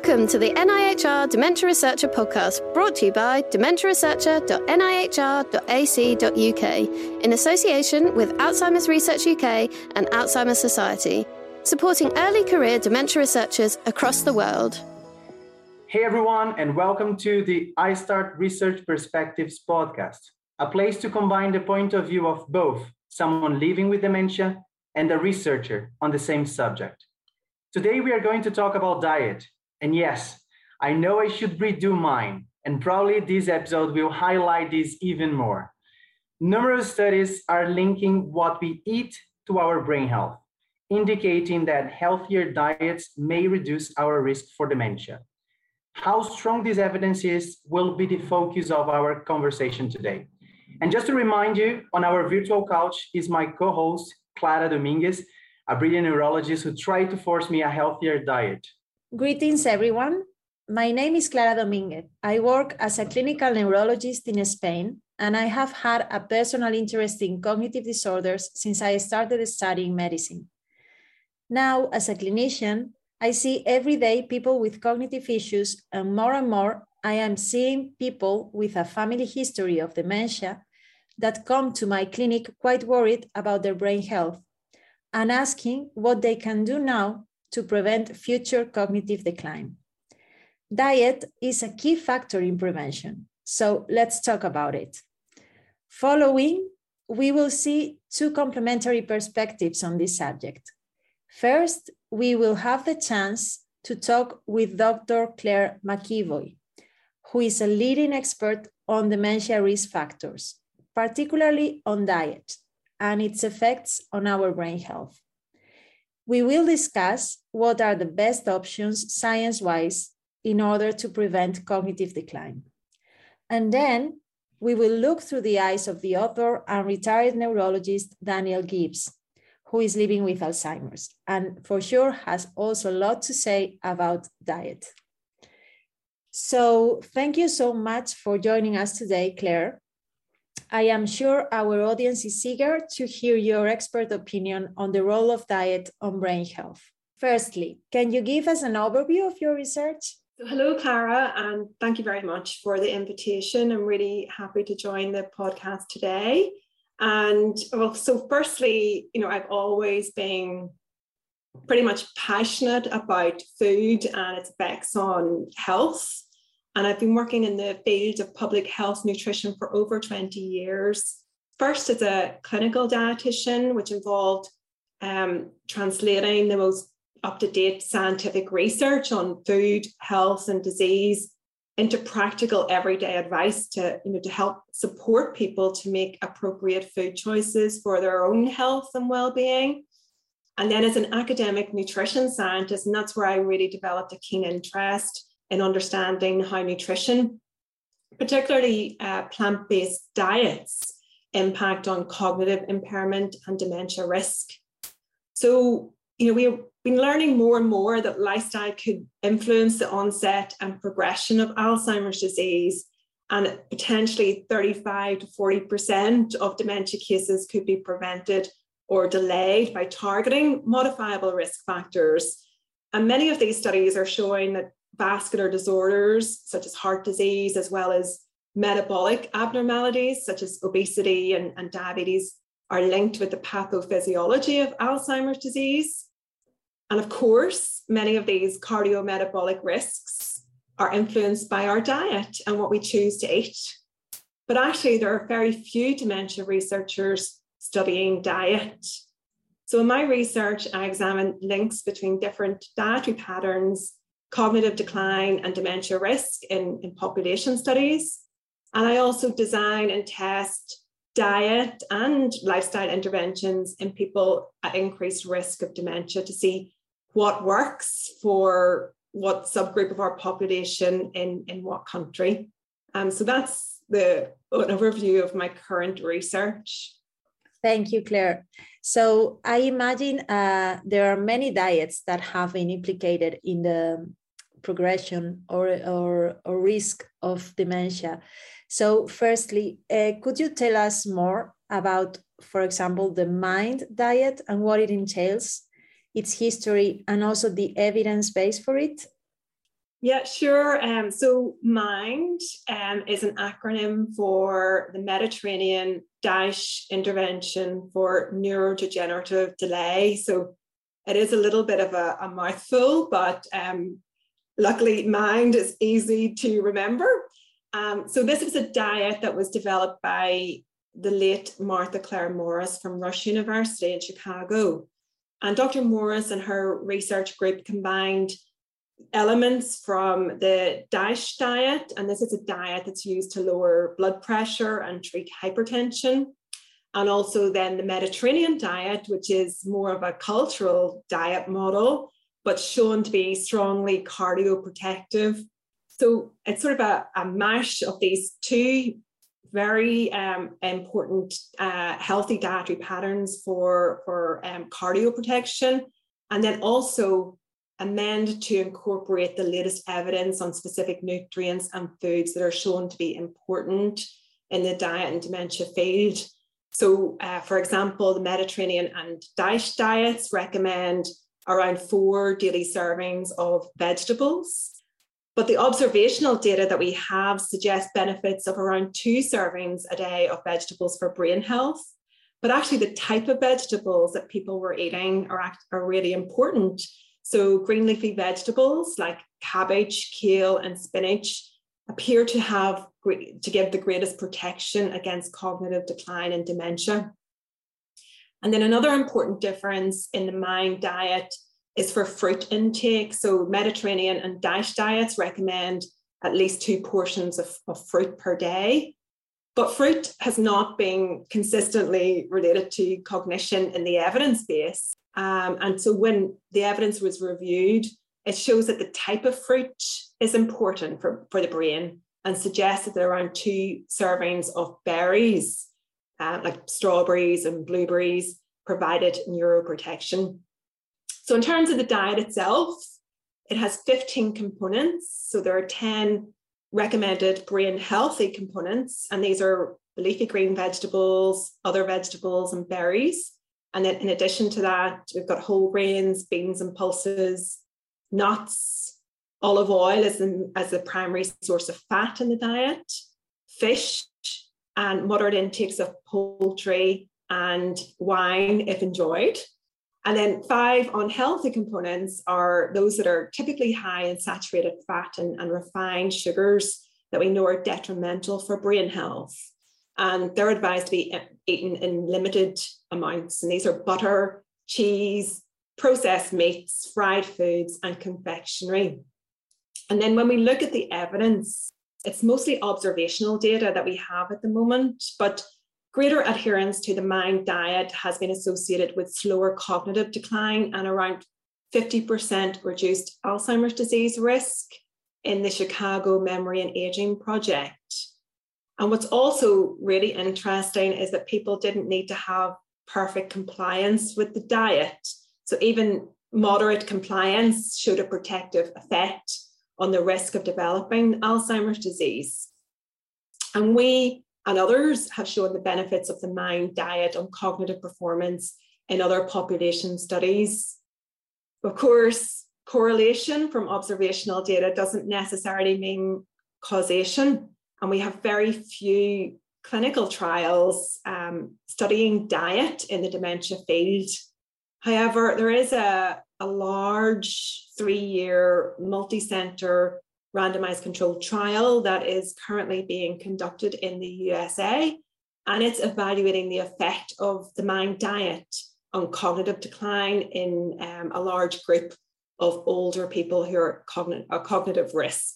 Welcome to the NIHR Dementia Researcher podcast, brought to you by dementiaresearcher.nihr.ac.uk in association with Alzheimer's Research UK and Alzheimer's Society, supporting early career dementia researchers across the world. Hey everyone, and welcome to the iStart Research Perspectives podcast, a place to combine the point of view of both someone living with dementia and a researcher on the same subject. Today we are going to talk about diet and yes, I know I should redo mine, and probably this episode will highlight this even more. Numerous studies are linking what we eat to our brain health, indicating that healthier diets may reduce our risk for dementia. How strong this evidence is will be the focus of our conversation today. And just to remind you, on our virtual couch is my co host, Clara Dominguez, a brilliant neurologist who tried to force me a healthier diet. Greetings, everyone. My name is Clara Dominguez. I work as a clinical neurologist in Spain, and I have had a personal interest in cognitive disorders since I started studying medicine. Now, as a clinician, I see every day people with cognitive issues, and more and more, I am seeing people with a family history of dementia that come to my clinic quite worried about their brain health and asking what they can do now to prevent future cognitive decline. Diet is a key factor in prevention, so let's talk about it. Following, we will see two complementary perspectives on this subject. First, we will have the chance to talk with Dr. Claire McEvoy, who is a leading expert on dementia risk factors, particularly on diet and its effects on our brain health. We will discuss what are the best options science-wise in order to prevent cognitive decline. And then we will look through the eyes of the author and retired neurologist Daniel Gibbs, who is living with Alzheimer's and for sure has also a lot to say about diet. So thank you so much for joining us today, Claire. I am sure our audience is eager to hear your expert opinion on the role of diet on brain health. Firstly, can you give us an overview of your research? Hello, Clara, and thank you very much for the invitation. I'm really happy to join the podcast today. And well, so firstly, you know, I've always been pretty much passionate about food and its effects on health. And I've been working in the field of public health nutrition for over 20 years. First, as a clinical dietitian, which involved um, translating the most up to date scientific research on food, health, and disease into practical everyday advice to, you know, to help support people to make appropriate food choices for their own health and well-being. And then as an academic nutrition scientist, and that's where I really developed a keen interest in understanding how nutrition, particularly uh, plant based diets, impact on cognitive impairment and dementia risk. So, you know, we've been learning more and more that lifestyle could influence the onset and progression of Alzheimer's disease. And potentially 35 to 40% of dementia cases could be prevented or delayed by targeting modifiable risk factors. And many of these studies are showing that vascular disorders such as heart disease, as well as metabolic abnormalities such as obesity and, and diabetes, are linked with the pathophysiology of Alzheimer's disease. And of course, many of these cardiometabolic risks are influenced by our diet and what we choose to eat. But actually, there are very few dementia researchers studying diet. So, in my research, I examined links between different dietary patterns cognitive decline and dementia risk in, in population studies. And I also design and test diet and lifestyle interventions in people at increased risk of dementia to see what works for what subgroup of our population in, in what country. Um, so that's the an overview of my current research. Thank you, Claire. So I imagine uh, there are many diets that have been implicated in the progression or, or, or risk of dementia. So firstly, uh, could you tell us more about, for example, the MIND diet and what it entails, its history, and also the evidence base for it? Yeah, sure. Um, so MIND um, is an acronym for the Mediterranean DASH Intervention for Neurodegenerative Delay. So it is a little bit of a, a mouthful, but um, luckily MIND is easy to remember. Um, so this was a diet that was developed by the late Martha Claire Morris from Rush University in Chicago. And Dr. Morris and her research group combined elements from the DASH diet, and this is a diet that's used to lower blood pressure and treat hypertension. And also then the Mediterranean diet, which is more of a cultural diet model, but shown to be strongly cardioprotective. So it's sort of a, a mash of these two very um, important uh, healthy dietary patterns for, for um, cardio protection. And then also amend to incorporate the latest evidence on specific nutrients and foods that are shown to be important in the diet and dementia field. So, uh, for example, the Mediterranean and DASH diets recommend around four daily servings of vegetables. But the observational data that we have suggests benefits of around two servings a day of vegetables for brain health. But actually, the type of vegetables that people were eating are, are really important so green leafy vegetables like cabbage, kale, and spinach appear to have to give the greatest protection against cognitive decline and dementia. And then another important difference in the MIND diet is for fruit intake. So Mediterranean and DASH diets recommend at least two portions of, of fruit per day. But fruit has not been consistently related to cognition in the evidence base. Um, and so when the evidence was reviewed, it shows that the type of fruit is important for, for the brain and suggests that there are around two servings of berries, uh, like strawberries and blueberries, provided neuroprotection. So, in terms of the diet itself, it has 15 components. So, there are 10 recommended brain healthy components, and these are leafy green vegetables, other vegetables, and berries. And then in addition to that, we've got whole grains, beans and pulses, nuts, olive oil as the, as the primary source of fat in the diet, fish, and moderate intakes of poultry and wine if enjoyed. And then five unhealthy components are those that are typically high in saturated fat and, and refined sugars that we know are detrimental for brain health and they're advised to be eaten in limited amounts. And these are butter, cheese, processed meats, fried foods, and confectionery. And then when we look at the evidence, it's mostly observational data that we have at the moment, but greater adherence to the MIND diet has been associated with slower cognitive decline and around 50% reduced Alzheimer's disease risk in the Chicago Memory and Aging Project. And what's also really interesting is that people didn't need to have perfect compliance with the diet. So even moderate compliance showed a protective effect on the risk of developing Alzheimer's disease. And we and others have shown the benefits of the MIND diet on cognitive performance in other population studies. Of course, correlation from observational data doesn't necessarily mean causation and we have very few clinical trials um, studying diet in the dementia field. However, there is a, a large three year multi center randomized controlled trial that is currently being conducted in the USA, and it's evaluating the effect of the MIND diet on cognitive decline in um, a large group of older people who are cogn- a cognitive risk.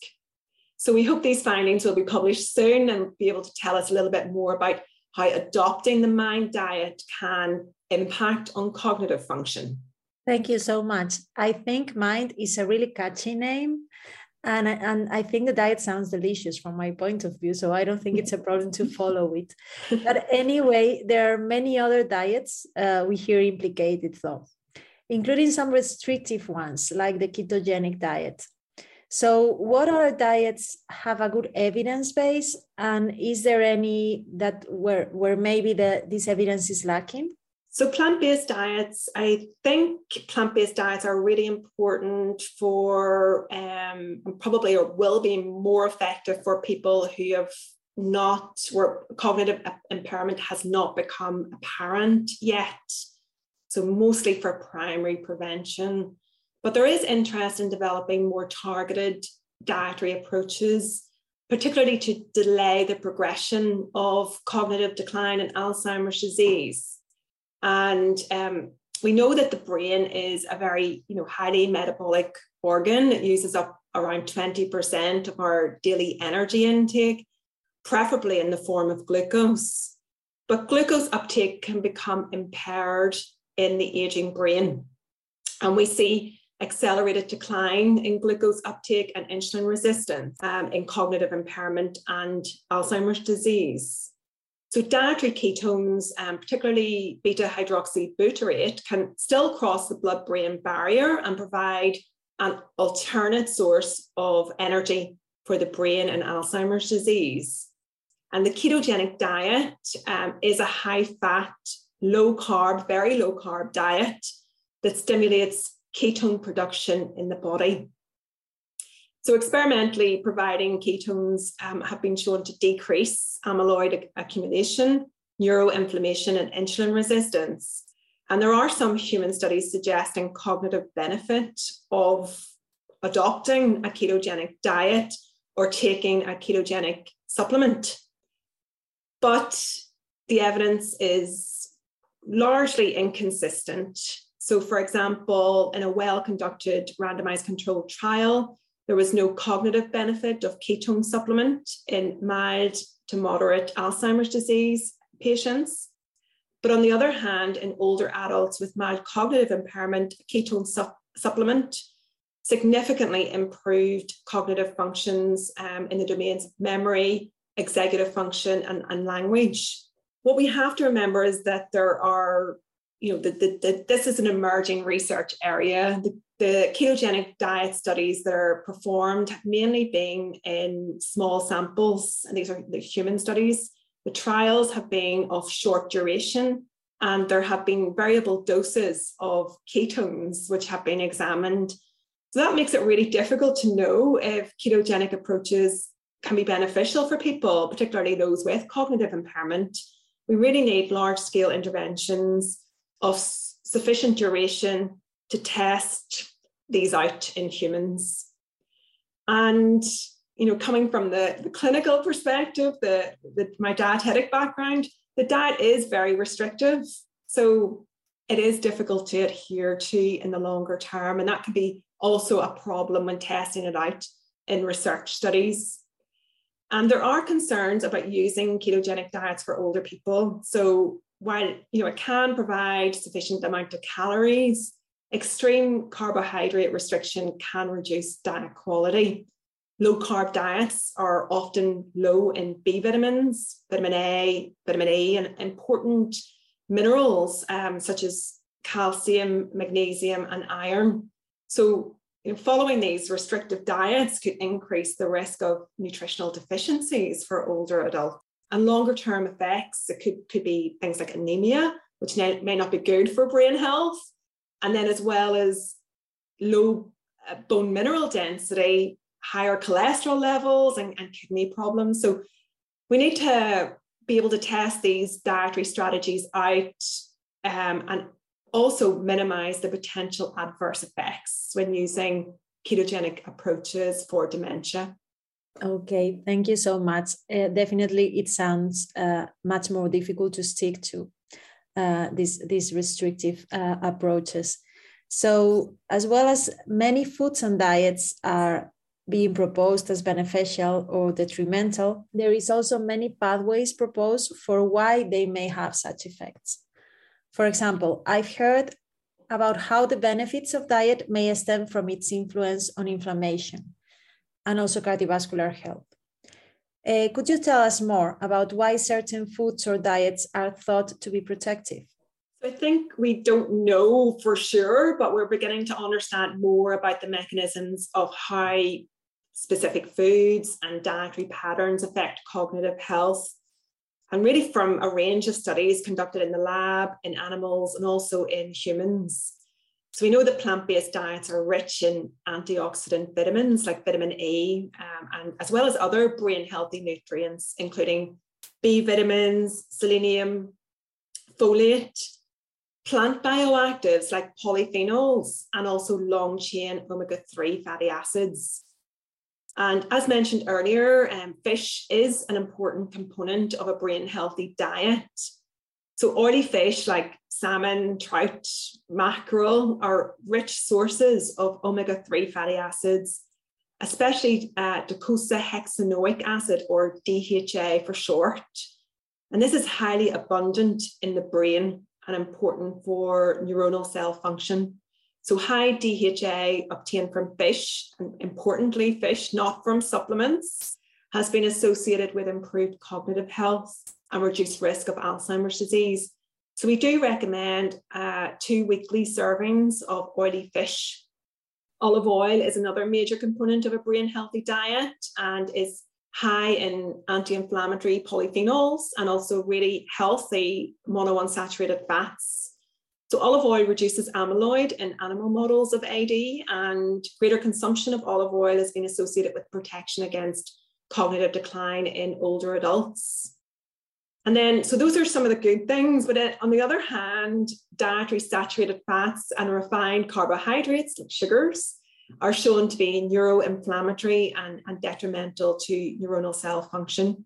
So we hope these findings will be published soon and be able to tell us a little bit more about how adopting the MIND diet can impact on cognitive function. Thank you so much. I think MIND is a really catchy name. And, and I think the diet sounds delicious from my point of view. So I don't think it's a problem to follow it. But anyway, there are many other diets uh, we hear implicated, though, including some restrictive ones like the ketogenic diet. So, what other diets have a good evidence base, and is there any that where where maybe the this evidence is lacking? So, plant based diets, I think plant based diets are really important for, um, probably or will be more effective for people who have not, where cognitive impairment has not become apparent yet. So, mostly for primary prevention. But there is interest in developing more targeted dietary approaches, particularly to delay the progression of cognitive decline and Alzheimer's disease. And um, we know that the brain is a very you know, highly metabolic organ. It uses up around 20% of our daily energy intake, preferably in the form of glucose. But glucose uptake can become impaired in the aging brain. And we see accelerated decline in glucose uptake and insulin resistance um, in cognitive impairment and Alzheimer's disease. So dietary ketones, um, particularly beta hydroxybutyrate, can still cross the blood-brain barrier and provide an alternate source of energy for the brain in Alzheimer's disease. And the ketogenic diet um, is a high-fat, low-carb, very low-carb diet that stimulates ketone production in the body. So experimentally providing ketones um, have been shown to decrease amyloid accumulation, neuroinflammation and insulin resistance. And there are some human studies suggesting cognitive benefit of adopting a ketogenic diet or taking a ketogenic supplement. But the evidence is largely inconsistent. So, for example, in a well conducted randomized controlled trial, there was no cognitive benefit of ketone supplement in mild to moderate Alzheimer's disease patients. But on the other hand, in older adults with mild cognitive impairment, ketone su- supplement significantly improved cognitive functions um, in the domains of memory, executive function, and, and language. What we have to remember is that there are you know, the, the, the, this is an emerging research area. The, the ketogenic diet studies that are performed have mainly been in small samples, and these are the human studies. The trials have been of short duration, and there have been variable doses of ketones which have been examined. So that makes it really difficult to know if ketogenic approaches can be beneficial for people, particularly those with cognitive impairment. We really need large scale interventions of sufficient duration to test these out in humans. And you know, coming from the, the clinical perspective, the, the my dietetic background, the diet is very restrictive. So it is difficult to adhere to in the longer term. And that can be also a problem when testing it out in research studies. And there are concerns about using ketogenic diets for older people. So while you know it can provide sufficient amount of calories, extreme carbohydrate restriction can reduce diet quality. Low carb diets are often low in B vitamins, vitamin A, vitamin E, and important minerals um, such as calcium, magnesium, and iron. So, you know, following these restrictive diets could increase the risk of nutritional deficiencies for older adults. And longer term effects, it could, could be things like anemia, which may, may not be good for brain health. And then, as well as low uh, bone mineral density, higher cholesterol levels, and, and kidney problems. So, we need to be able to test these dietary strategies out um, and also minimize the potential adverse effects when using ketogenic approaches for dementia. Okay, thank you so much. Uh, definitely, it sounds uh, much more difficult to stick to uh, these these restrictive uh, approaches. So, as well as many foods and diets are being proposed as beneficial or detrimental, there is also many pathways proposed for why they may have such effects. For example, I've heard about how the benefits of diet may stem from its influence on inflammation and also cardiovascular health. Uh, could you tell us more about why certain foods or diets are thought to be protective? I think we don't know for sure, but we're beginning to understand more about the mechanisms of how specific foods and dietary patterns affect cognitive health. and really from a range of studies conducted in the lab, in animals, and also in humans. So we know that plant-based diets are rich in antioxidant vitamins like vitamin A, um, and as well as other brain healthy nutrients, including B vitamins, selenium, folate, plant bioactives like polyphenols, and also long chain omega 3 fatty acids. And as mentioned earlier, um, fish is an important component of a brain healthy diet. So, oily fish like salmon, trout, mackerel are rich sources of omega 3 fatty acids, especially uh, docosahexaenoic acid or DHA for short. And this is highly abundant in the brain and important for neuronal cell function. So high DHA obtained from fish, and importantly fish, not from supplements, has been associated with improved cognitive health and reduce risk of Alzheimer's disease. So we do recommend uh, two weekly servings of oily fish. Olive oil is another major component of a brain healthy diet and is high in anti-inflammatory polyphenols and also really healthy monounsaturated fats. So olive oil reduces amyloid in animal models of AD and greater consumption of olive oil has been associated with protection against cognitive decline in older adults. And then, so those are some of the good things. But on the other hand, dietary saturated fats and refined carbohydrates like sugars are shown to be neuroinflammatory and, and detrimental to neuronal cell function.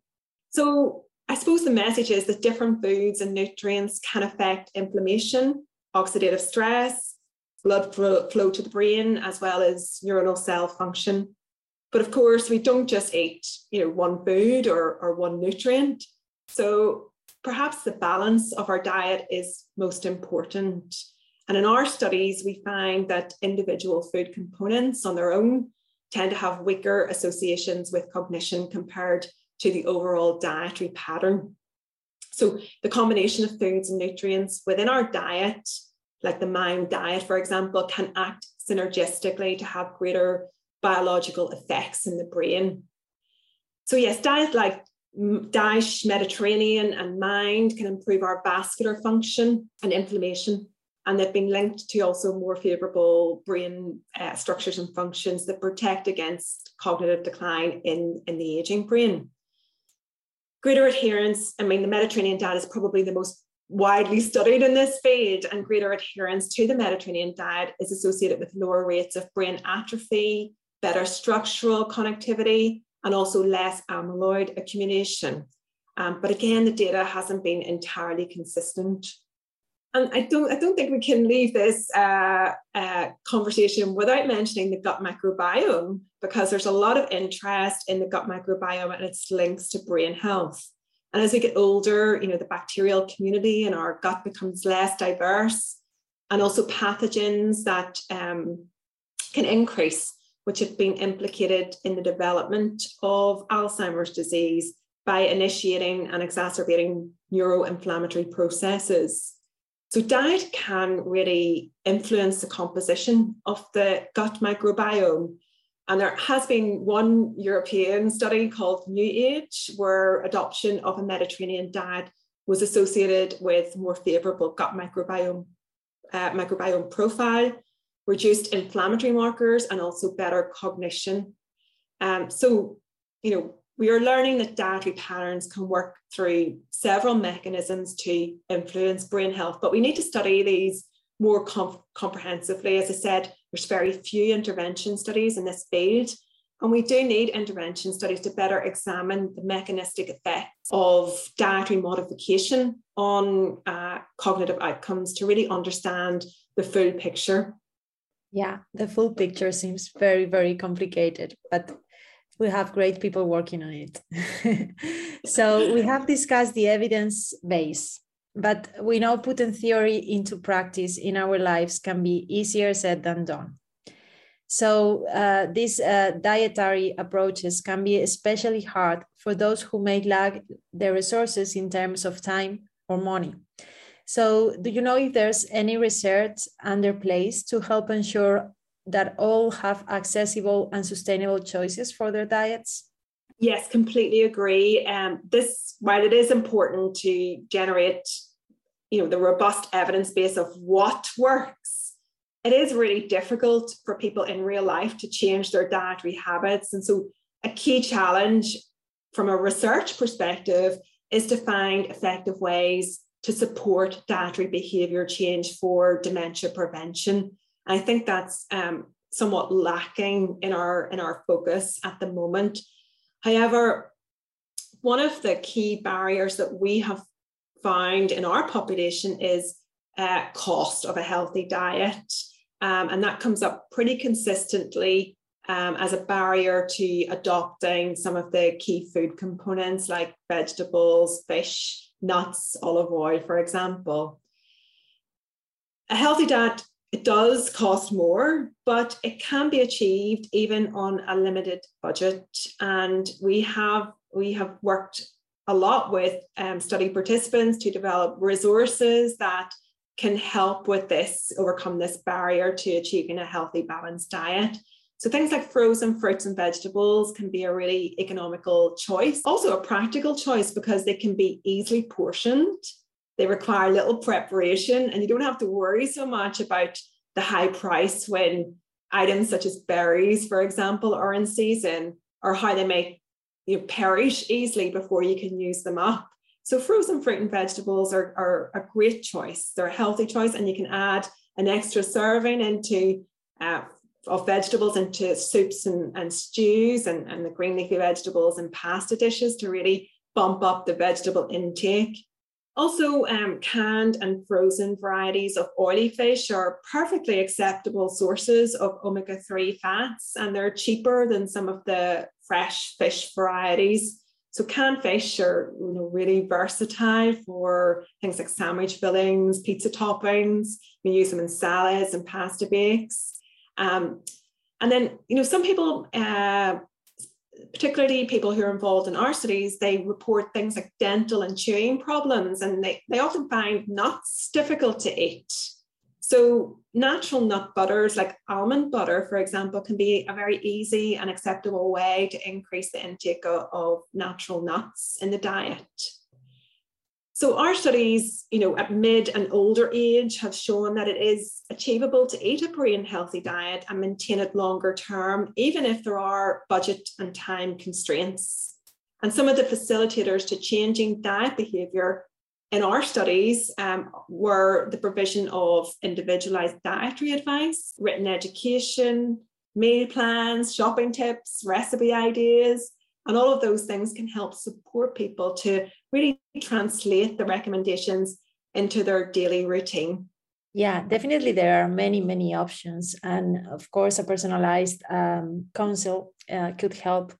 So I suppose the message is that different foods and nutrients can affect inflammation, oxidative stress, blood flow, flow to the brain, as well as neuronal cell function. But of course, we don't just eat, you know, one food or, or one nutrient. So perhaps the balance of our diet is most important. And in our studies, we find that individual food components on their own tend to have weaker associations with cognition compared to the overall dietary pattern. So the combination of foods and nutrients within our diet, like the MIND diet, for example, can act synergistically to have greater biological effects in the brain. So yes, diet like DASH, Mediterranean, and MIND can improve our vascular function and inflammation and they've been linked to also more favorable brain uh, structures and functions that protect against cognitive decline in, in the aging brain. Greater adherence, I mean, the Mediterranean diet is probably the most widely studied in this field, and greater adherence to the Mediterranean diet is associated with lower rates of brain atrophy, better structural connectivity, and also less amyloid accumulation. Um, but again, the data hasn't been entirely consistent and I don't, I don't think we can leave this uh, uh, conversation without mentioning the gut microbiome, because there's a lot of interest in the gut microbiome and its links to brain health. And as we get older, you know, the bacterial community in our gut becomes less diverse, and also pathogens that um, can increase, which have been implicated in the development of Alzheimer's disease by initiating and exacerbating neuroinflammatory processes. So, diet can really influence the composition of the gut microbiome. And there has been one European study called NU-AGE, where adoption of a Mediterranean diet was associated with more favorable gut microbiome, uh, microbiome profile, reduced inflammatory markers, and also better cognition. Um, so, you know, we are learning that dietary patterns can work through several mechanisms to influence brain health, but we need to study these more comp- comprehensively. As I said, there's very few intervention studies in this field, and we do need intervention studies to better examine the mechanistic effects of dietary modification on uh, cognitive outcomes to really understand the full picture. Yeah, the full picture seems very, very complicated, but we have great people working on it. so we have discussed the evidence base, but we know putting theory into practice in our lives can be easier said than done. So uh, these uh, dietary approaches can be especially hard for those who may lack the resources in terms of time or money. So do you know if there's any research under place to help ensure that all have accessible and sustainable choices for their diets? Yes, completely agree. Um, this, while it is important to generate, you know, the robust evidence base of what works, it is really difficult for people in real life to change their dietary habits. And so, a key challenge from a research perspective is to find effective ways to support dietary behavior change for dementia prevention. I think that's um, somewhat lacking in our in our focus at the moment. However, one of the key barriers that we have found in our population is uh, cost of a healthy diet. Um, and that comes up pretty consistently um, as a barrier to adopting some of the key food components like vegetables, fish, nuts, olive oil, for example. A healthy diet it does cost more, but it can be achieved even on a limited budget. And we have we have worked a lot with um, study participants to develop resources that can help with this, overcome this barrier to achieving a healthy, balanced diet. So things like frozen fruits and vegetables can be a really economical choice, also a practical choice because they can be easily portioned. They require little preparation and you don't have to worry so much about the high price when items such as berries, for example, are in season or how they may you know, perish easily before you can use them up. So frozen fruit and vegetables are, are a great choice. They're a healthy choice and you can add an extra serving into uh, of vegetables into soups and, and stews and, and the green leafy vegetables and pasta dishes to really bump up the vegetable intake. Also, um, canned and frozen varieties of oily fish are perfectly acceptable sources of omega 3 fats, and they're cheaper than some of the fresh fish varieties. So, canned fish are you know, really versatile for things like sandwich fillings, pizza toppings. We use them in salads and pasta bakes. Um, and then, you know, some people, uh, particularly people who are involved in our studies, they report things like dental and chewing problems, and they, they often find nuts difficult to eat. So, natural nut butters like almond butter, for example, can be a very easy and acceptable way to increase the intake of, of natural nuts in the diet. So our studies, you know, at mid and older age have shown that it is achievable to eat a brain healthy diet and maintain it longer term, even if there are budget and time constraints. And some of the facilitators to changing diet behavior in our studies um, were the provision of individualized dietary advice, written education, meal plans, shopping tips, recipe ideas, and all of those things can help support people to really translate the recommendations into their daily routine. Yeah, definitely there are many, many options. And of course, a personalized um, counsel uh, could help.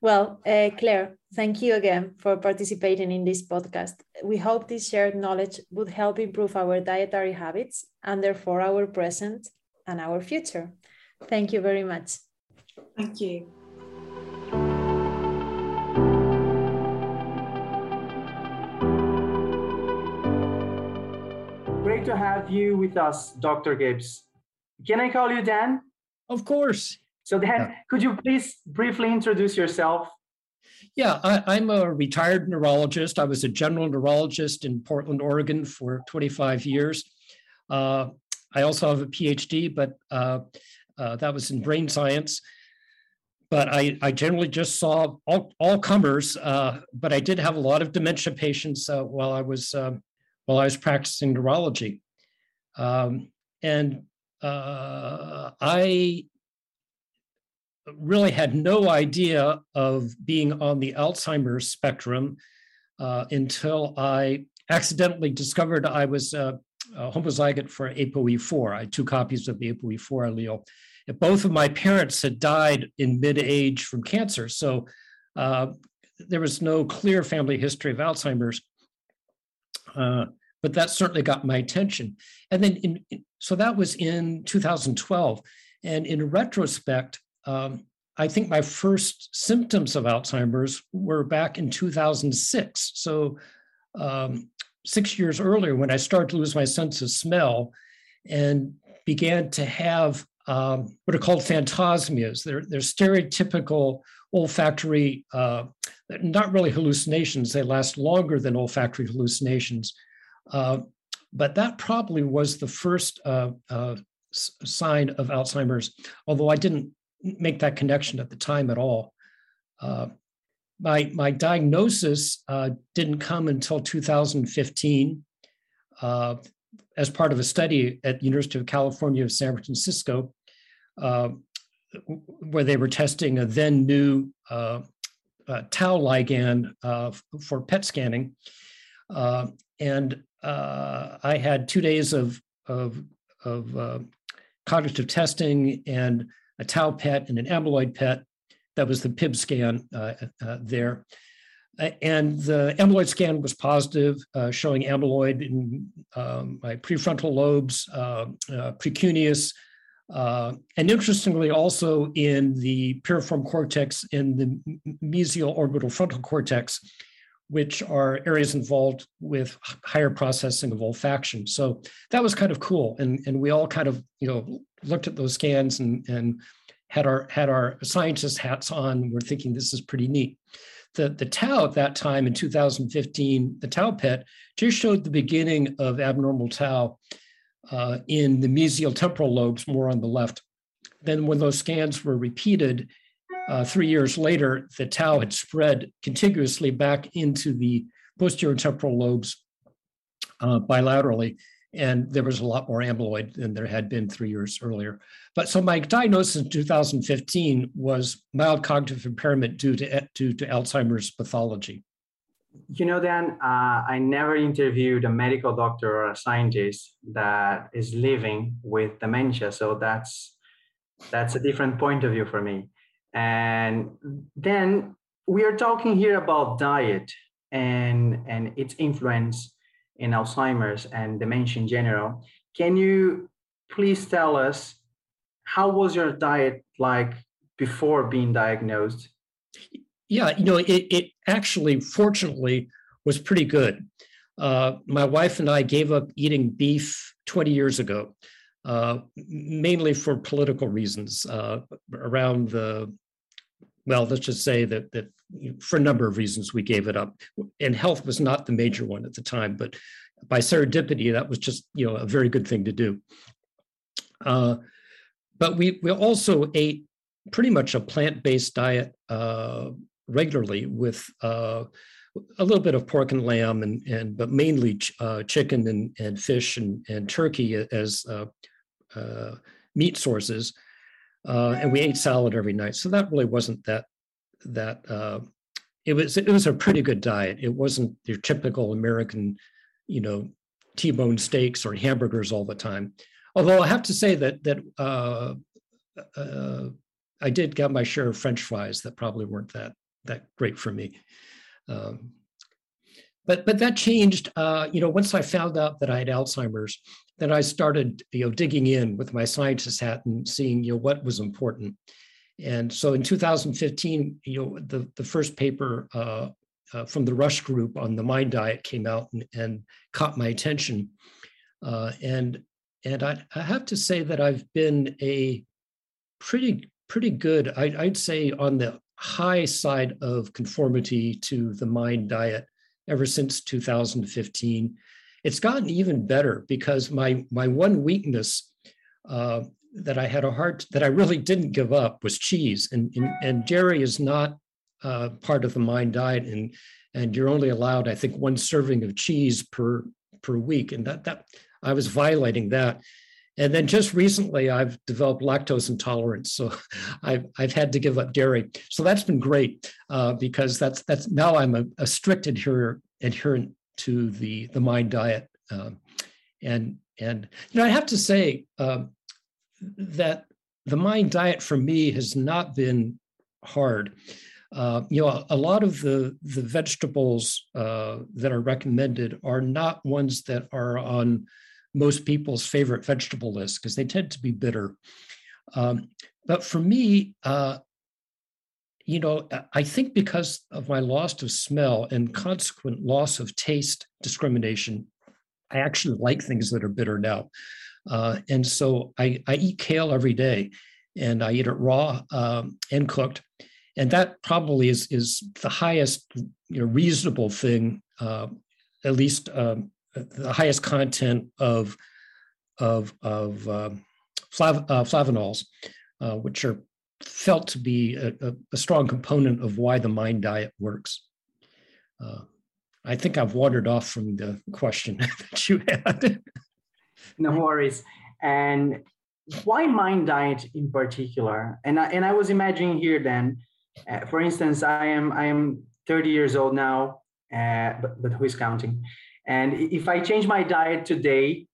Well, uh, Claire, thank you again for participating in this podcast. We hope this shared knowledge would help improve our dietary habits and therefore our present and our future. Thank you very much. Thank you. Have you with us, Dr. Gibbs. Can I call you Dan? Of course. So, Dan, could you please briefly introduce yourself? Yeah, I, am a retired neurologist. I was a general neurologist in Portland, Oregon for 25 years. Uh, I also have a PhD, but uh, uh, that was in brain science. But I, I generally just saw all, all comers, uh, but I did have a lot of dementia patients uh, while I was um, while I was practicing neurology. Um, and uh, I really had no idea of being on the Alzheimer's spectrum uh, until I accidentally discovered I was uh, a homozygote for ApoE4. I had two copies of the ApoE4 allele. If Both of my parents had died in mid age from cancer. So uh, there was no clear family history of Alzheimer's. Uh, but that certainly got my attention. And then, in, so that was in 2012. And in retrospect, um, I think my first symptoms of Alzheimer's were back in 2006. So, um, six years earlier, when I started to lose my sense of smell and began to have um, what are called phantosmias. They're, they're stereotypical olfactory, uh, not really hallucinations, they last longer than olfactory hallucinations. Uh, but that probably was the first uh, uh, sign of Alzheimer's, although I didn't make that connection at the time at all. Uh, my, my diagnosis uh, didn't come until 2015 uh, as part of a study at the University of California of San Francisco, uh, where they were testing a then new uh, uh, tau ligand for PET scanning. and I had two days of, of, of cognitive testing and a tau PET and an amyloid PET. That was the PIB scan uh, uh, there. and the amyloid scan was positive, uh, showing amyloid in um, my prefrontal lobes, uh, uh, precuneus, uh, and interestingly, also in the piriform cortex and the mesial orbital frontal cortex, which are areas involved with higher processing of olfaction. So that was kind of cool. And, and we all kind of, you know, looked at those scans and, and had our had our scientist hats on. We're thinking this is pretty neat. The, the tau at that time in 2015, the tau PET just showed the beginning of abnormal tau uh, in the mesial temporal lobes, more on the left. Then, when those scans were repeated uh, three years later, the tau had spread contiguously back into the posterior temporal lobes uh, bilaterally and there was a lot more amyloid than there had been three years earlier. But so my diagnosis in 2015 was mild cognitive impairment due to due to Alzheimer's pathology. You know, Dan, uh, I never interviewed a medical doctor or a scientist that is living with dementia, so that's that's a different point of view for me. And then we are talking here about diet and and its influence in Alzheimer's and dementia in general. Can you please tell us how was your diet like before being diagnosed? Yeah, you know, it, it actually, fortunately, was pretty good. Uh, my wife and I gave up eating beef 20 years ago, uh, mainly for political reasons uh, around the, well, let's just say that, that for a number of reasons, we gave it up. And health was not the major one at the time, but by serendipity, that was just you know a very good thing to do. Uh, but we we also ate pretty much a plant-based diet uh, regularly with uh, a little bit of pork and lamb and and but mainly ch- uh, chicken and, and fish and, and turkey as uh, uh, meat sources. And we ate salad every night, so that really wasn't that that uh, it was it was a pretty good diet. It wasn't your typical American, you know, T-bone steaks or hamburgers all the time. Although I have to say that that uh, uh, I did get my share of French fries that probably weren't that that great for me. Um, but but that changed. Uh, you know, once I found out that I had Alzheimer's, then I started you know digging in with my scientist hat and seeing you know what was important. And so in 2015, you know, the, the first paper uh, uh, from the Rush group on the mind diet came out and, and caught my attention. Uh, and and I, I, have to say that I've been a pretty pretty good, I, I'd say, on the high side of conformity to the mind diet ever since 2015. It's gotten even better because my my one weakness uh, that I had a heart that I really didn't give up was cheese, and and, and dairy is not uh, part of the mind diet, and and you're only allowed I think one serving of cheese per per week, and that that I was violating that. And then just recently, I've developed lactose intolerance, so I've I've had to give up dairy. So that's been great uh, because that's that's now I'm a, a strict adherent adherent to the the mind diet, um, and and you know I have to say um, that the mind diet for me has not been hard. Uh, you know, a, a, lot of the the vegetables uh, that are recommended are not ones that are on most people's favorite vegetable list because they tend to be bitter. Um, but for me, uh, you know, I think because of my loss of smell and consequent loss of taste discrimination, I actually like things that are bitter now. Uh, and so I, I eat kale every day and I eat it raw um, and cooked. and that probably is is the highest you know reasonable thing, uh, at least um, the highest content of of of um, flav, uh, flavonols, uh, which are felt to be a, a, strong component of why the mind diet works. Uh, I think I've wandered off from the question that you had. no worries. And why mind diet in particular? And I, and I was imagining here then, uh, for instance, I am I am 30 years old now, uh, but, but who is counting? And if I change my diet today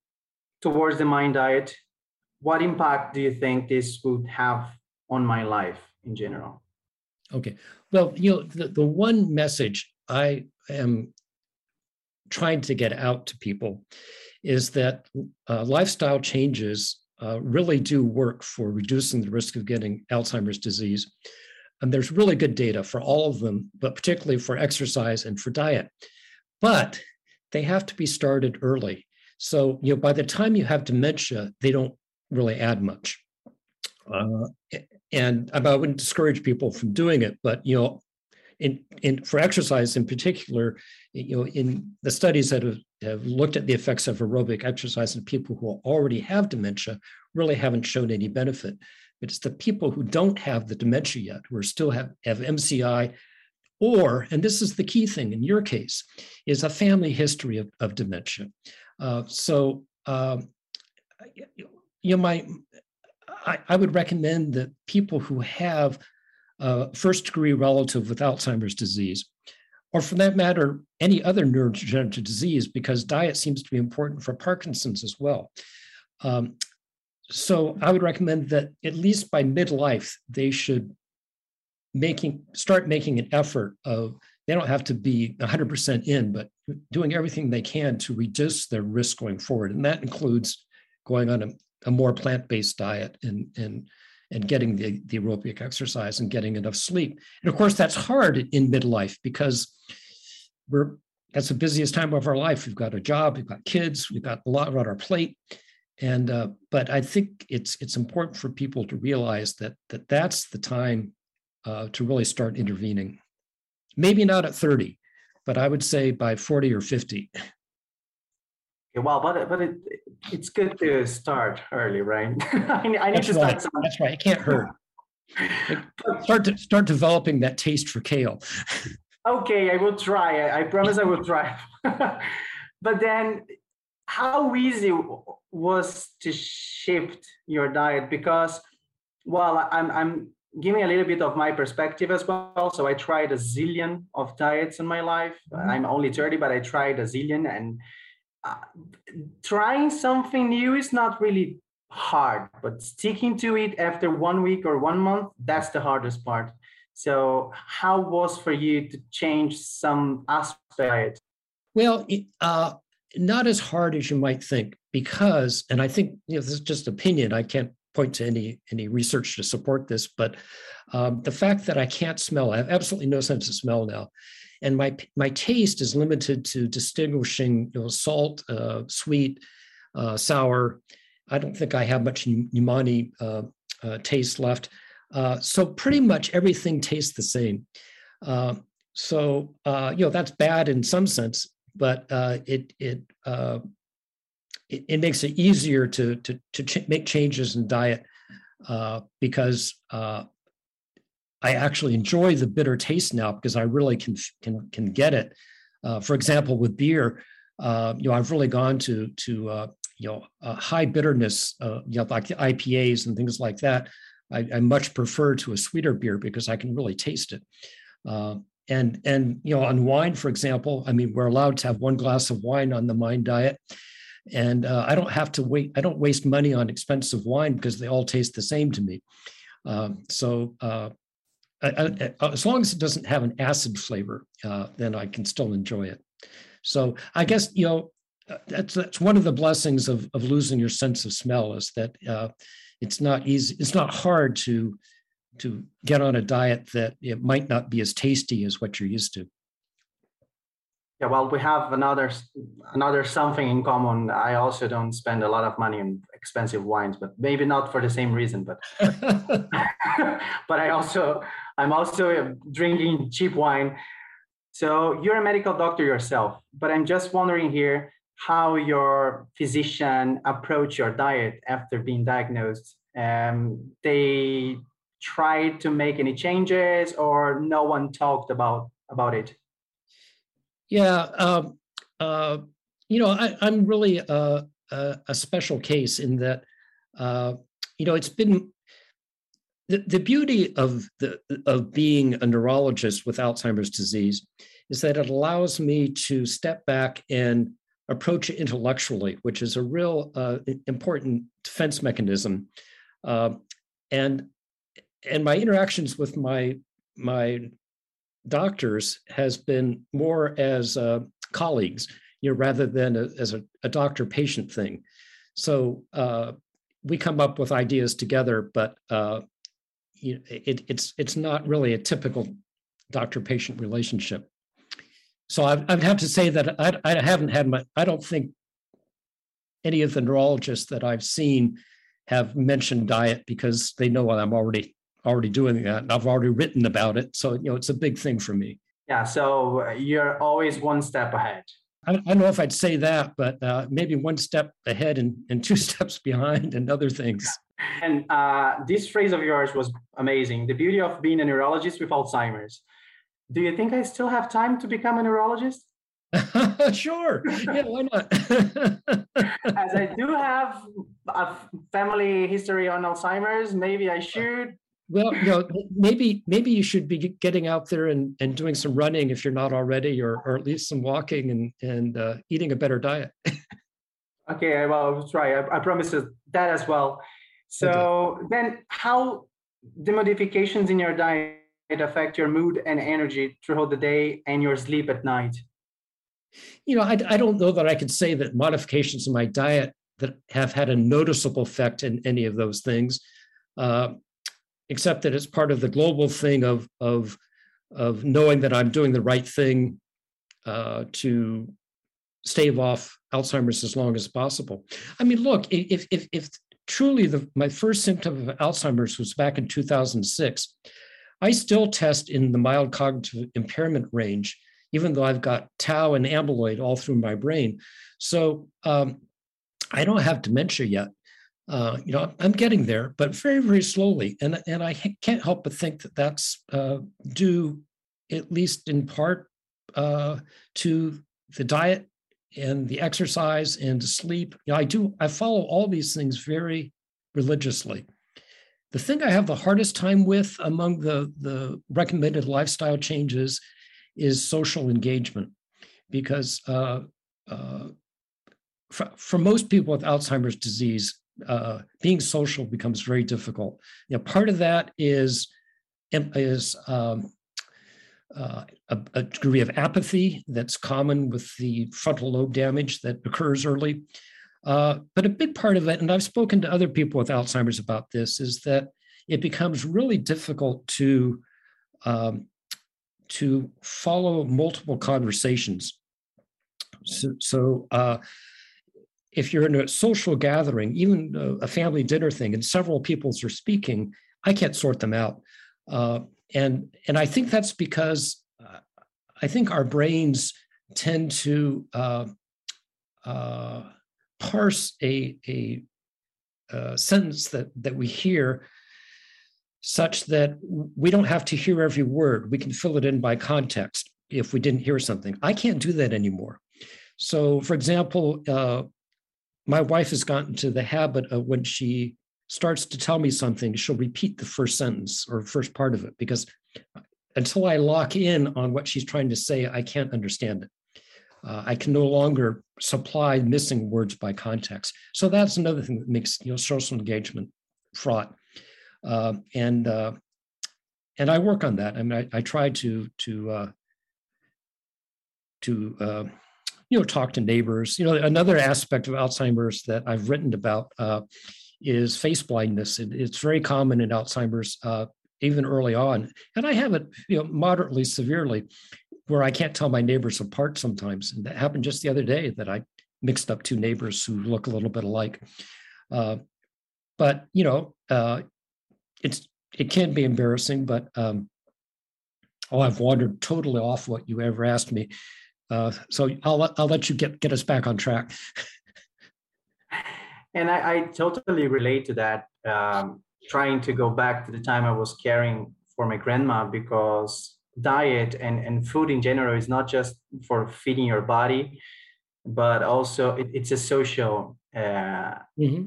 towards the MIND diet, what impact do you think this would have on my life in general? Okay. Well, you know, the, the one message I am trying to get out to people is that uh, lifestyle changes uh, really do work for reducing the risk of getting Alzheimer's disease. And there's really good data for all of them, but particularly for exercise and for diet. But they have to be started early. So, you know, by the time you have dementia, they don't really add much. Uh, and I wouldn't discourage people from doing it, but you know, in, in for exercise in particular, you know, in the studies that have, have looked at the effects of aerobic exercise in people who already have dementia, really haven't shown any benefit. But it's the people who don't have the dementia yet, who are still have, have MCI, or, and this is the key thing in your case, is a family history of, of dementia. Uh, so, um, you know, my, I, I, would recommend that people who have a first degree relative with Alzheimer's disease, or for that matter, any other neurodegenerative disease, because diet seems to be important for Parkinson's as well. Um, so I would recommend that at least by midlife, they should making start making an effort of they don't have to be 100% in but doing everything they can to reduce their risk going forward. And that includes going on a, a more plant-based diet and and and getting the, the aerobic exercise and getting enough sleep. And of course that's hard in midlife because we're that's the busiest time of our life. We've got a job we've got kids we've got a lot on our plate. And uh, but i think it's it's important for people to realize that that that's the time uh, to really start intervening. Maybe not at 30, but I would say by 40 or 50. Yeah, well, but but it, it's good to start early, right? I, need, I need to start. Right. That's right. It can't hurt. start to start developing that taste for kale. okay, I will try. I, I promise I will try. but then, how easy was to shift your diet? Because, well, I'm I'm give me a little bit of my perspective as well. So I tried a zillion of diets in my life. Mm-hmm. I'm only 30, but I tried a zillion. And uh, trying something new is not really hard, but sticking to it after one week or one month, that's the hardest part. So, how was for you to change some aspect? Well, uh, not as hard as you might think, because, and I think you know, this is just opinion. I can't point to any any research to support this, but um, the fact that I can't smell, I have absolutely no sense of smell now, and my my taste is limited to distinguishing you know, salt, uh, sweet, uh, sour. I don't think I have much umami uh, uh, taste left. Uh, so pretty much everything tastes the same. Uh, so you know that's bad in some sense, but it it it, it makes it easier to to to ch- make changes in diet uh, because uh, I actually enjoy the bitter taste now because I really can can can get it. Uh, for example, with beer, uh, you know, I've really gone to to uh, you know high bitterness, uh, you know, like the IPAs and things like that. I, I, much prefer to a sweeter beer because I can really taste it. and and you know, on wine, for example, I mean, we're allowed to have one glass of wine on the MIND diet, and uh, I don't have to wait. I don't waste money on expensive wine because they all taste the same to me. Um, so uh, I, I, as long as it doesn't have an acid flavor, uh, then I can still enjoy it. So I guess you know uh, that's that's one of the blessings of of losing your sense of smell is that uh, it's not easy. It's not hard to to get on a diet that it might not be as tasty as what you're used to yeah well we have another another something in common i also don't spend a lot of money on expensive wines but maybe not for the same reason but but i also I'm also drinking cheap wine. So you're a medical doctor yourself, but I'm just wondering here how your physician approach your diet after being diagnosed. Um, they tried to make any changes, or no one talked about about it. Yeah, um, uh, you know, I, am really a, a, a, special case in that, uh, you know, it's been the, the beauty of the of being a neurologist with Alzheimer's disease is that it allows me to step back and approach it intellectually, which is a real uh, important defense mechanism. Uh, and and my interactions with my my doctors has been more as uh, colleagues, you know, rather than a, as a, a doctor patient thing. So uh, we come up with ideas together, but uh, you know, it, it's it's not really a typical doctor patient relationship. So I, would have to say that I, I haven't had my, I don't think any of the neurologists that I've seen have mentioned diet because they know what I'm already already doing that and I've already written about it. So, you know, it's a big thing for me. Yeah. So you're always one step ahead. I, I don't know if I'd say that, but uh, maybe one step ahead and, and two steps behind and other things. And uh, this phrase of yours was amazing. The beauty of being a neurologist with Alzheimer's do you think I still have time to become a neurologist? sure. Yeah, why not? As I do have a family history on Alzheimer's, maybe I should. Well, you know, maybe maybe you should be getting out there and, and doing some running if you're not already, or or at least some walking and and uh, eating a better diet. okay, well, I'll try. I, I promise that as well. So okay. then, how the modifications in your diet affect your mood and energy throughout the day and your sleep at night? You know, I, I don't know that I could say that modifications in my diet that have had a noticeable effect in any of those things, uh, except that it's part of the global thing of of of knowing that I'm doing the right thing uh, to stave off Alzheimer's as long as possible. I mean, look, if if if truly the my first symptom of Alzheimer's was back in 2006, I still test in the mild cognitive impairment range, even though I've got tau and amyloid all through my brain. So um, I don't have dementia yet. Uh, you know, I'm getting there, but very, very slowly. And, and I can't help but think that that's uh, due, at least in part, uh, to the diet and the exercise and sleep. You know, I do, I follow all these things very religiously. The thing I have the hardest time with among the, the recommended lifestyle changes is social engagement, because uh, uh, for, for, most people with Alzheimer's disease, uh, being social becomes very difficult. You know, part of that is is um, uh, a, a, degree of apathy that's common with the frontal lobe damage that occurs early. Uh, but a big part of it, and I've spoken to other people with Alzheimer's about this, is that it becomes really difficult to um, to follow multiple conversations. So, so uh, if you're in a social gathering, even a, family dinner thing, and several peoples are speaking, I can't sort them out. Uh, and and I think that's because uh, I think our brains tend to uh, uh, parse a, a, a, sentence that that we hear such that we don't have to hear every word. We can fill it in by context if we didn't hear something. I can't do that anymore. So, for example, uh, my wife has gotten to the habit of when she starts to tell me something, she'll repeat the first sentence or first part of it because until I lock in on what she's trying to say, I can't understand it. Uh, I can no longer supply missing words by context. So that's another thing that makes you know social engagement fraught. Uh, and uh, and I work on that. I mean, I, I try to to uh, to uh, you know talk to neighbors. You know, another aspect of Alzheimer's that I've written about uh, is face blindness. It, it's very common in Alzheimer's, uh, even early on, and I have it you know moderately severely, where I can't tell my neighbors apart sometimes. And that happened just the other day that I mixed up two neighbors who look a little bit alike. Uh, but you know, uh, it's it can be embarrassing, but um, oh, I've wandered totally off what you ever asked me. Uh, so I'll I'll let you get get us back on track. and I, I, totally relate to that. Um, trying to go back to the time I was caring for my grandma because diet and, and food in general is not just for feeding your body, but also it, it's a social uh, mm-hmm.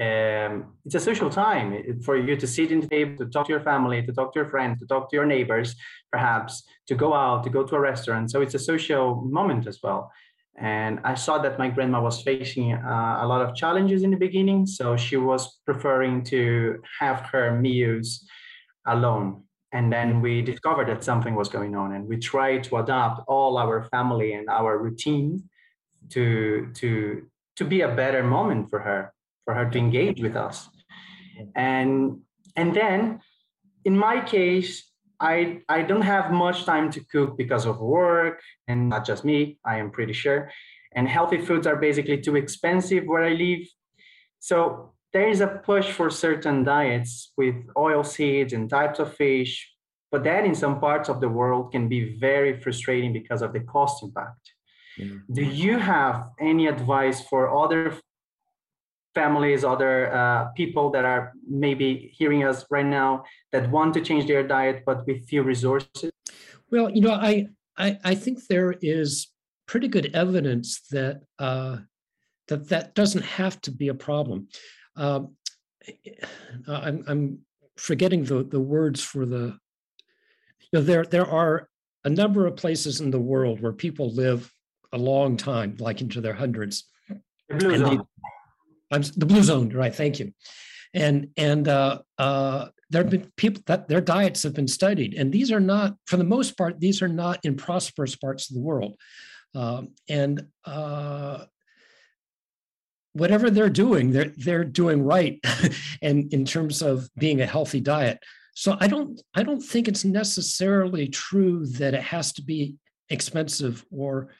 Um, it's a social time. For you to sit in the table to talk to your family to talk to your friends to talk to your neighbors perhaps to go out to go to a restaurant. So it's a social moment as well. And i saw that my grandma was facing uh, a lot of challenges in the beginning so she was preferring to have her meals alone. And then we discovered that something was going on and we tried to adapt all our family and our routine to to to be a better moment for her for her to engage with us. And and then in my case i i don't have much time to cook because of work and not just me i am pretty sure. And healthy foods are basically too expensive where i live. So there is a push for certain diets with oil seeds and types of fish but that in some parts of the world can be very frustrating because of the cost impact. Do you have any advice for other families, other uh, people that are maybe hearing us right now that want to change their diet but with few resources? Well, you know, I I, I think there is pretty good evidence that uh, that that doesn't have to be a problem. Um, I'm, I'm forgetting the, the words for the. You know, there there are a number of places in the world where people live a long time, like into their hundreds. The blue zone. They, I'm the blue zone, right? Thank you. And and uh, uh, there have been people that their diets have been studied, and these are not, for the most part, these are not in prosperous parts of the world. Um, and uh, whatever they're doing, they're they're doing right, and in terms of being a healthy diet. So I don't I don't think it's necessarily true that it has to be expensive or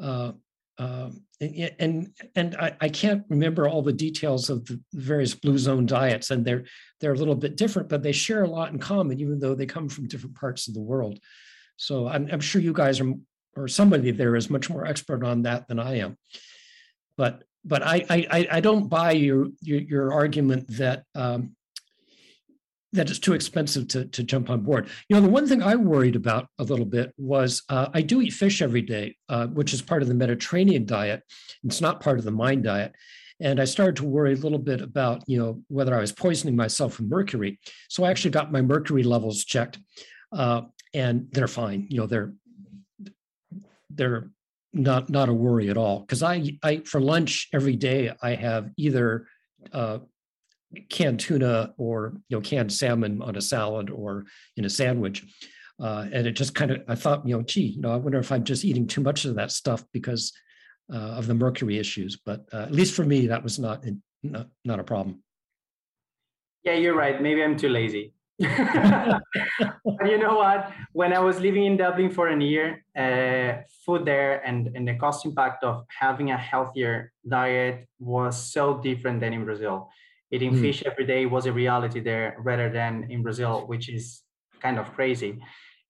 uh, uh, and and, and I, I, can't remember all the details of the various blue zone diets, and they're they're a little bit different, but they share a lot in common, even though they come from different parts of the world. So I'm, I'm sure you guys are, or somebody there is much more expert on that than I am. But but I I, I don't buy your your, your argument that um, that it's too expensive to, to jump on board. You know, the one thing I worried about a little bit was uh, I do eat fish every day, uh, which is part of the Mediterranean diet. It's not part of the MIND diet. And I started to worry a little bit about, you know, whether I was poisoning myself with mercury. So I actually got my mercury levels checked, uh, and they're fine. You know, they're they're not not a worry at all. Because I I for lunch every day I have either uh, canned tuna or you know canned salmon on a salad or in a sandwich. Uh, and it just kind of I thought you know gee you know I wonder if I'm just eating too much of that stuff because uh, of the mercury issues. But uh, at least for me that was not, not not a problem. Yeah, you're right. Maybe I'm too lazy. but you know what? When I was living in Dublin for a year, uh, food there and, and the cost impact of having a healthier diet was so different than in Brazil eating mm. fish every day was a reality there rather than in Brazil, which is kind of crazy.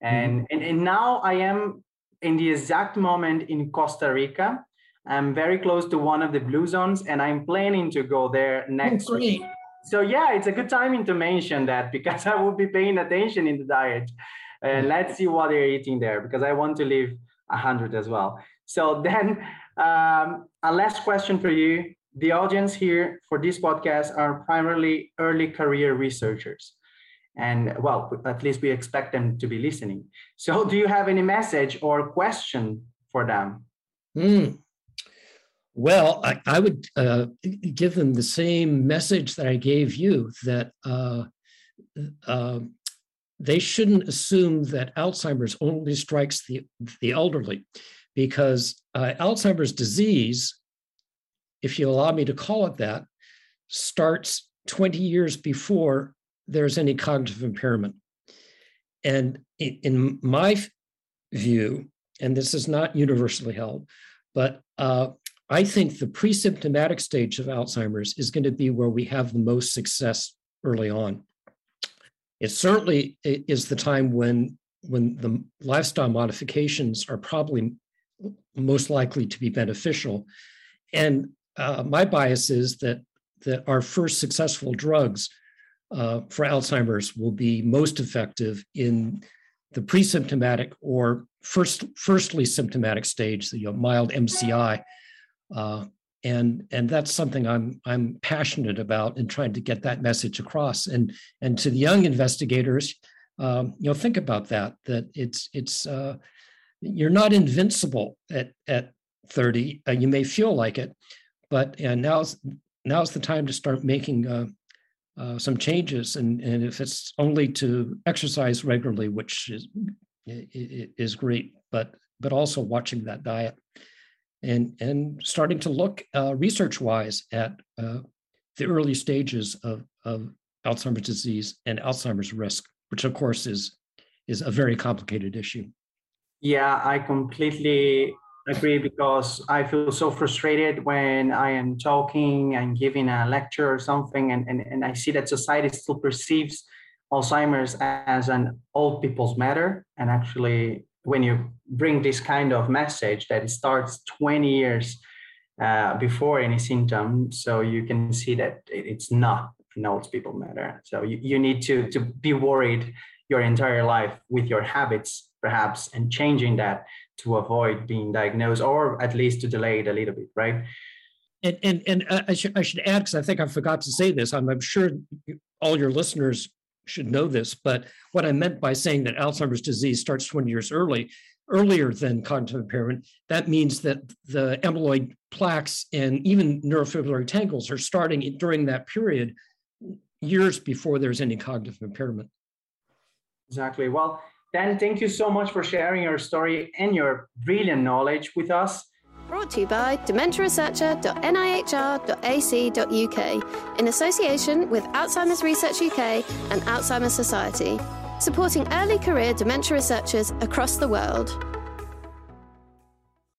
And, mm. and, and now I am in the exact moment in Costa Rica. I'm very close to one of the blue zones and I'm planning to go there next oh, week. So yeah, it's a good timing to mention that because I will be paying attention in the diet. And uh, let's see what they're eating there because I want to live 100 as well. So then um, a last question for you the audience here for this podcast are primarily early career researchers. And well, at least we expect them to be listening. So, do you have any message or question for them? Mm. Well, I, I would uh, give them the same message that I gave you that uh, uh, they shouldn't assume that Alzheimer's only strikes the, the elderly because uh, Alzheimer's disease if you allow me to call it that, starts 20 years before there's any cognitive impairment. And in my view, and this is not universally held, but uh, I think the pre-symptomatic stage of Alzheimer's is going to be where we have the most success early on. It certainly is the time when when the lifestyle modifications are probably most likely to be beneficial. And uh, my bias is that that our first successful drugs uh, for Alzheimer's will be most effective in the pre-symptomatic or first firstly symptomatic stage, the you know, mild MCI, uh, and and that's something I'm I'm passionate about in trying to get that message across. And and to the young investigators, um, you know, think about that. That it's it's uh, you're not invincible at at 30. Uh, you may feel like it, but and now's now's the time to start making uh, uh, some changes. And and if it's only to exercise regularly, which is is great, but but also watching that diet and and starting to look uh, research wise at uh, the early stages of of Alzheimer's disease and Alzheimer's risk, which of course is is a very complicated issue. Yeah, I completely agree because I feel so frustrated when I am talking and giving a lecture or something, and, and, and I see that society still perceives Alzheimer's as an old people's matter. And actually, when you bring this kind of message that it starts 20 years uh, before any symptom, so you can see that it's not an old people matter. So you, you need to, to be worried your entire life with your habits, perhaps, and changing that to avoid being diagnosed or at least to delay it a little bit, right? And and and uh, I should I should add because I think I forgot to say this. I'm, I'm sure all your listeners should know this, but what I meant by saying that Alzheimer's disease starts 20 years early, earlier than cognitive impairment, that means that the amyloid plaques and even neurofibrillary tangles are starting during that period, years before there's any cognitive impairment. Exactly. Well, Dan, thank you so much for sharing your story and your brilliant knowledge with us. Brought to you by dementiaresearcher.nihr.ac.uk in association with Alzheimer's Research UK and Alzheimer's Society, supporting early career dementia researchers across the world.